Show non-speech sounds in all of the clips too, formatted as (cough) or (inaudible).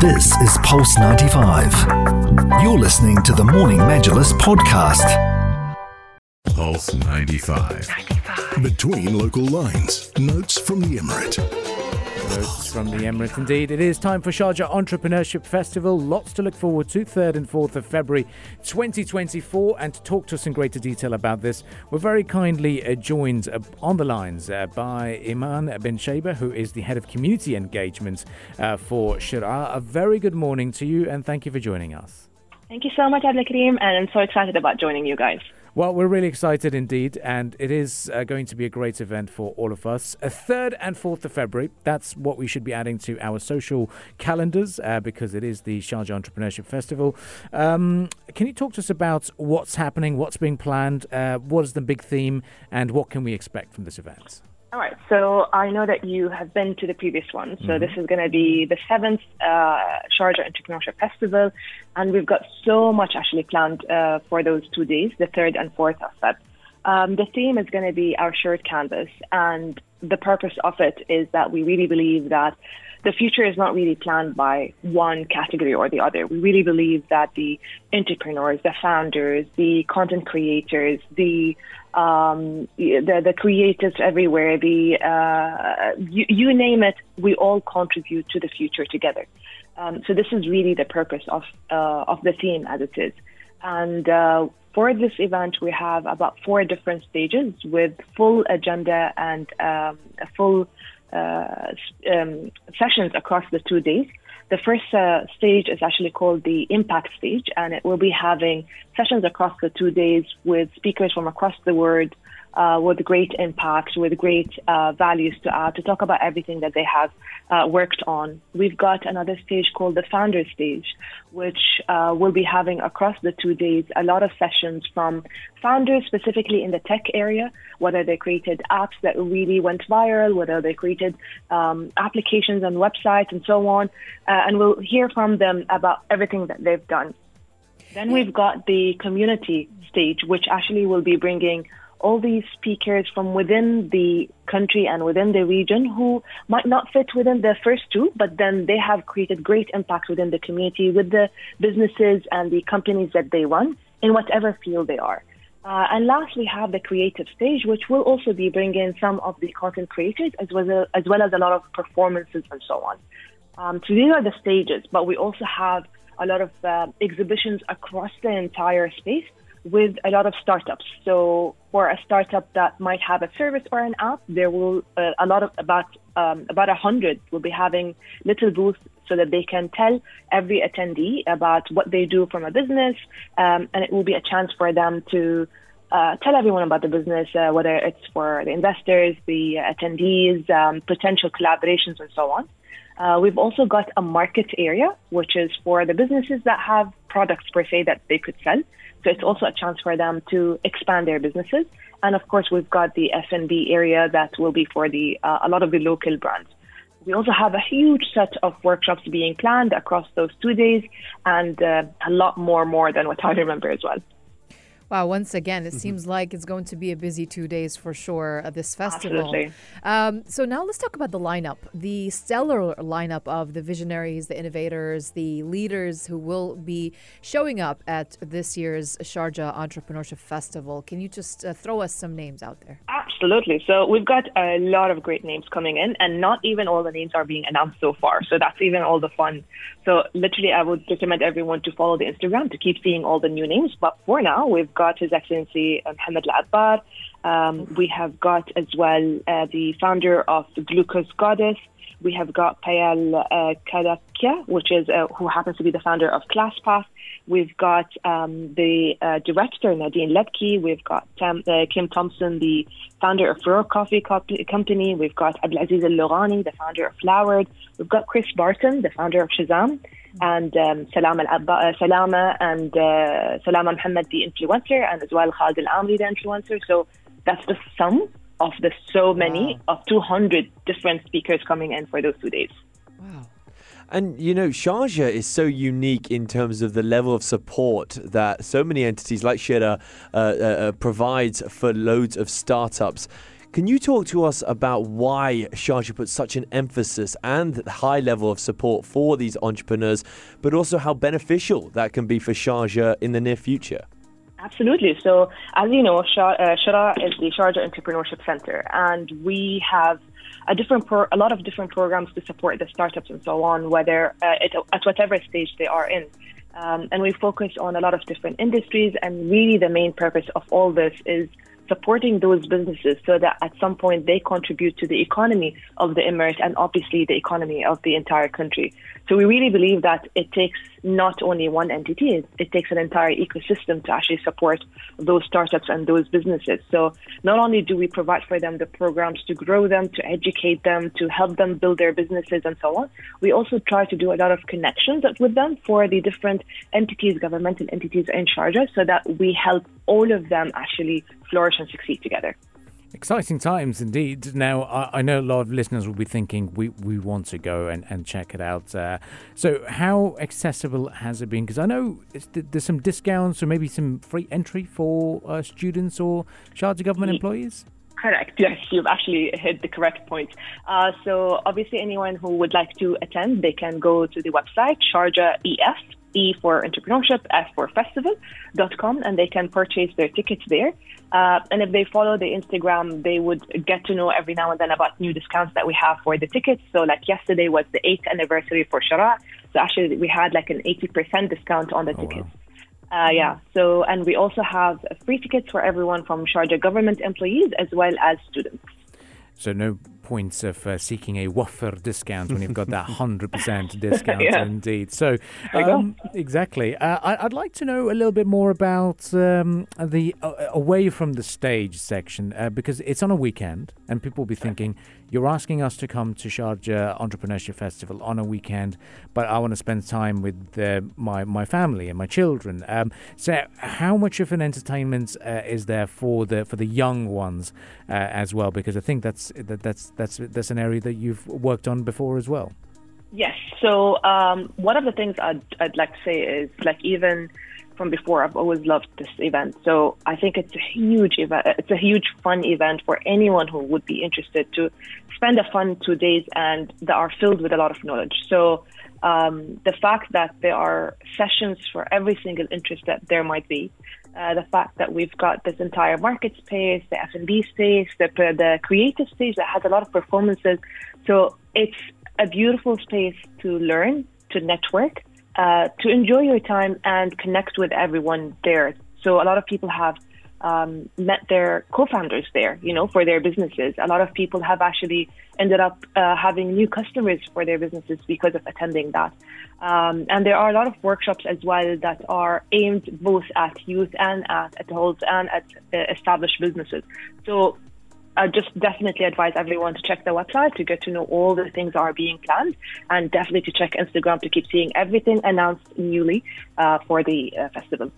This is Pulse 95. You're listening to the Morning Majlis podcast. Pulse 95. Between local lines, notes from the Emirate. From the Emirates. Indeed, it is time for Sharjah Entrepreneurship Festival. Lots to look forward to. 3rd and 4th of February 2024. And to talk to us in greater detail about this, we're very kindly uh, joined uh, on the lines uh, by Iman Ben Chaibah, who is the head of community engagement for Sheraa. A very good morning to you, and thank you for joining us. Thank you so much, Abdul Kareem, and I'm so excited about joining you guys. Well, we're really excited indeed, and it is uh, going to be a great event for all of us. A third and fourth of February. That's what we should be adding to our social calendars uh, because it is the Sharjah Entrepreneurship Festival. Um, can you talk to us about what's happening, what's being planned, uh, what is the big theme, and what can we expect from this event? All right. So I know that you have been to the previous one. So mm-hmm. this is going to be the seventh uh, Sharjah Entrepreneurship Festival, and we've got so much actually planned uh, for those two days, the third and fourth of Feb. Um, the theme is going to be our shared canvas, and the purpose of it is that we really believe that the future is not really planned by one category or the other. We really believe that the entrepreneurs, the founders, the content creators, the um, the, the creatives everywhere, the uh, you, you, name it, we all contribute to the future together. Um, so this is really the purpose of uh, of the theme as it is. And uh, for this event, we have about four different stages with full agenda and um, a full um, sessions across the two days. The first uh, stage is actually called the impact stage, and it will be having sessions across the two days with speakers from across the world uh, with great impact, with great uh, values to add, to talk about everything that they have uh, worked on. We've got another stage called the founder stage, which uh, will be having across the two days a lot of sessions from founders, specifically in the tech area, whether they created apps that really went viral, whether they created um, applications and websites and so on. Uh, and we'll hear from them about everything that they've done. Then we've got the community stage, which actually will be bringing all these speakers from within the country and within the region who might not fit within the first two, but then they have created great impact within the community with the businesses and the companies that they run in whatever field they are. Uh, and lastly, have the creative stage, which will also be bringing some of the content creators as well as, as, well as a lot of performances and so on. Um, so these are the stages, but we also have a lot of uh, exhibitions across the entire space with a lot of startups. So for a startup that might have a service or an app, there will uh, a lot of about um, about a hundred will be having little booths so that they can tell every attendee about what they do from a business, um, and it will be a chance for them to. Uh, tell everyone about the business, uh, whether it's for the investors, the attendees, um, potential collaborations, and so on. Uh, we've also got a market area, which is for the businesses that have products per se that they could sell. So it's also a chance for them to expand their businesses. And of course, we've got the F&B area that will be for the uh, a lot of the local brands. We also have a huge set of workshops being planned across those two days, and uh, a lot more more than what I remember as well. Wow, once again, it mm-hmm. seems like it's going to be a busy two days for sure at this festival. Absolutely. Um, so now let's talk about the lineup, the stellar lineup of the visionaries, the innovators, the leaders who will be showing up at this year's Sharjah Entrepreneurship Festival. Can you just uh, throw us some names out there? Absolutely. So we've got a lot of great names coming in, and not even all the names are being announced so far. So that's even all the fun. So literally, I would recommend everyone to follow the Instagram to keep seeing all the new names. But for now, we've got His Excellency Mohammed Al Abbar. Um, we have got as well uh, the founder of Glucose Goddess. We have got Payal uh, Kadakia, which is uh, who happens to be the founder of ClassPass. We've got um, the uh, director Nadine Labaki. We've got Tam, uh, Kim Thompson, the founder of Raw Coffee Company. We've got Abdulaziz Al Lorani, the founder of Flowered. We've got Chris Barton, the founder of Shazam and um, Salam Al uh, Salama and uh, Salama Muhammad, the influencer, and as well Khalid Al Ameri, the influencer. So that's the sum of the so many wow. of 200 different speakers coming in for those two days. Wow. And you know, Sharjah is so unique in terms of the level of support that so many entities like Sheraa uh, uh, uh provides for loads of startups. Can you talk to us about why Sharjah puts such an emphasis and high level of support for these entrepreneurs, but also how beneficial that can be for Sharjah in the near future? Absolutely. So, as you know, uh, Sheraa is the Sharjah Entrepreneurship Center, and we have a different pro- a lot of different programs to support the startups and so on, whether uh, it, at whatever stage they are in. Um, and we focus on a lot of different industries, and really the main purpose of all this is supporting those businesses so that at some point they contribute to the economy of the emirate and obviously the economy of the entire country. So we really believe that it takes not only one entity, it, takes an entire ecosystem to actually support those startups and those businesses. So not only do we provide for them the programs to grow them, to educate them, to help them build their businesses and so on, we also try to do a lot of connections with them for the different entities, governmental entities in Sharjah, so that we help all of them actually flourish and succeed together. Exciting times indeed. Now, I, I, know a lot of listeners will be thinking we, we want to go and, and check it out. Uh, so, how accessible has it been? Because I know there's some discounts or maybe some free entry for uh, students or Sharjah government employees. Correct. (laughs) Yes, you've actually hit the correct point. Uh, so, obviously, anyone who would like to attend, they can go to the website Sharjah EF E for entrepreneurship, F for festival.com, and they can purchase their tickets there. Uh, and if they follow the Instagram, they would get to know every now and then about new discounts that we have for the tickets. So, like yesterday was the eighth anniversary for Sheraa. So, actually, we had like an 80% discount on the oh, tickets. Wow. Uh, yeah. So, and we also have free tickets for everyone from Sharjah government employees as well as students. So, no points of uh, seeking a woofer discount when you've got that (laughs) 100% discount yeah. indeed. So, um, exactly. Uh, I, would like to know a little bit more about um, the uh, away from the stage section uh, because it's on a weekend and people will be thinking, you're asking us to come to Sharjah Entrepreneurship Festival on a weekend, but I want to spend time with uh, my my family and my children. Um, so, how much of an entertainment uh, is there for the for the young ones uh, as well? Because I think that's that, that's that's that's an area that you've worked on before as well. Yes. So um, one of the things I'd I'd like to say is like even from before, I've always loved this event. So I think it's a huge event. It's a huge fun event for anyone who would be interested to spend a fun two days and that are filled with a lot of knowledge. So um, the fact that there are sessions for every single interest that there might be, uh, the fact that we've got this entire market space, the F&B space, the, the creative space that has a lot of performances. So it's a beautiful space to learn, to network, uh, to enjoy your time and connect with everyone there. So a lot of people have um, met their co-founders there, you know, for their businesses. A lot of people have actually ended up uh, having new customers for their businesses because of attending that. Um, and there are a lot of workshops as well that are aimed both at youth and at adults and at uh, established businesses. So I just definitely advise everyone to check the website to get to know all the things that are being planned, and definitely to check Instagram to keep seeing everything announced newly uh, for the uh, festival.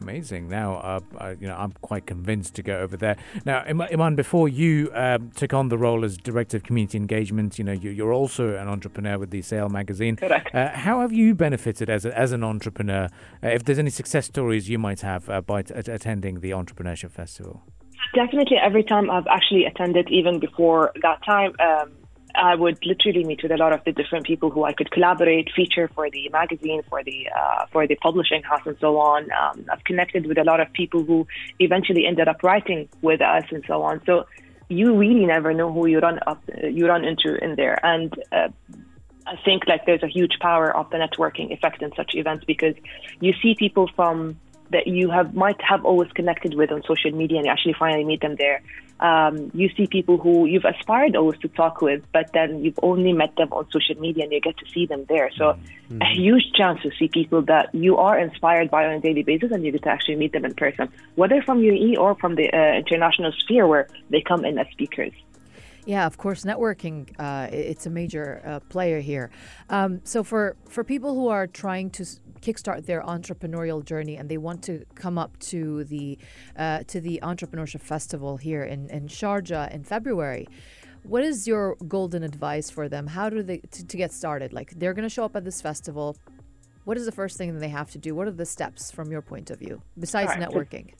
Amazing. Now, uh, I, you know, I'm quite convinced to go over there. Now, Iman, before you um, took on the role as director of community engagement, you know, you, are also an entrepreneur with the Sail magazine. Correct. Uh, how have you benefited as a, as an entrepreneur? Uh, if there's any success stories you might have uh, by t- attending the entrepreneurship festival. Definitely, every time I've actually attended, even before that time, um, I would literally meet with a lot of the different people who I could collaborate, feature for the magazine, for the uh, for the publishing house, and so on. Um, I've connected with a lot of people who eventually ended up writing with us, and so on. So you really never know who you run up you run into in there, and. Uh, I think like there's a huge power of the networking effect in such events because you see people from that you have might have always connected with on social media and you actually finally meet them there. Um, you see people who you've aspired always to talk with, but then you've only met them on social media and you get to see them there. So mm-hmm. a huge chance to see people that you are inspired by on a daily basis and you get to actually meet them in person, whether from UAE or from the uh, international sphere where they come in as speakers. Yeah, of course, networking uh, it's a major uh, player here. Um, so for for people who are trying to kickstart their entrepreneurial journey and they want to come up to the uh, to the entrepreneurship festival here in in Sharjah in February. What is your golden advice for them? How do they to, to get started? Like they're going to show up at this festival. What is the first thing that they have to do? What are the steps from your point of view besides right. networking?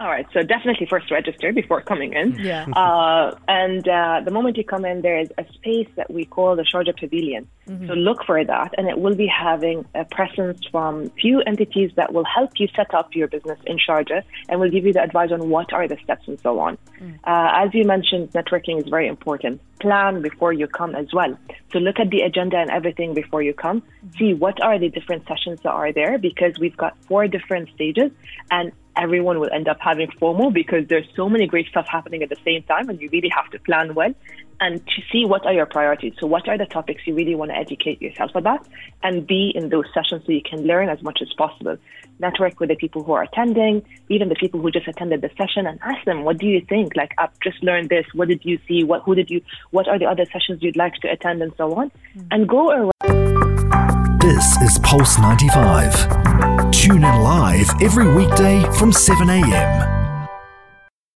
All right, so definitely first register before coming in. Yeah. (laughs) Uh, and uh, the moment you come in, there is a space that we call the Sharjah Pavilion. So look for that, and it will be having a presence from few entities that will help you set up your business in Sharjah and will give you the advice on what are the steps and so on. Uh, as you mentioned, networking is very important. Plan before you come as well. So look at the agenda and everything before you come. See what are the different sessions that are there because we've got four different stages and everyone will end up having FOMO because there's so many great stuff happening at the same time and you really have to plan well and to see what are your priorities. So what are the topics you really want to educate yourself about and be in those sessions so you can learn as much as possible. Network with the people who are attending, even the people who just attended the session and ask them, what do you think? Like I've just learned this. What did you see? What who did you what are the other sessions you'd like to attend and so on? Mm. And go around This is Pulse 95. Tune in live every weekday from 7 a.m.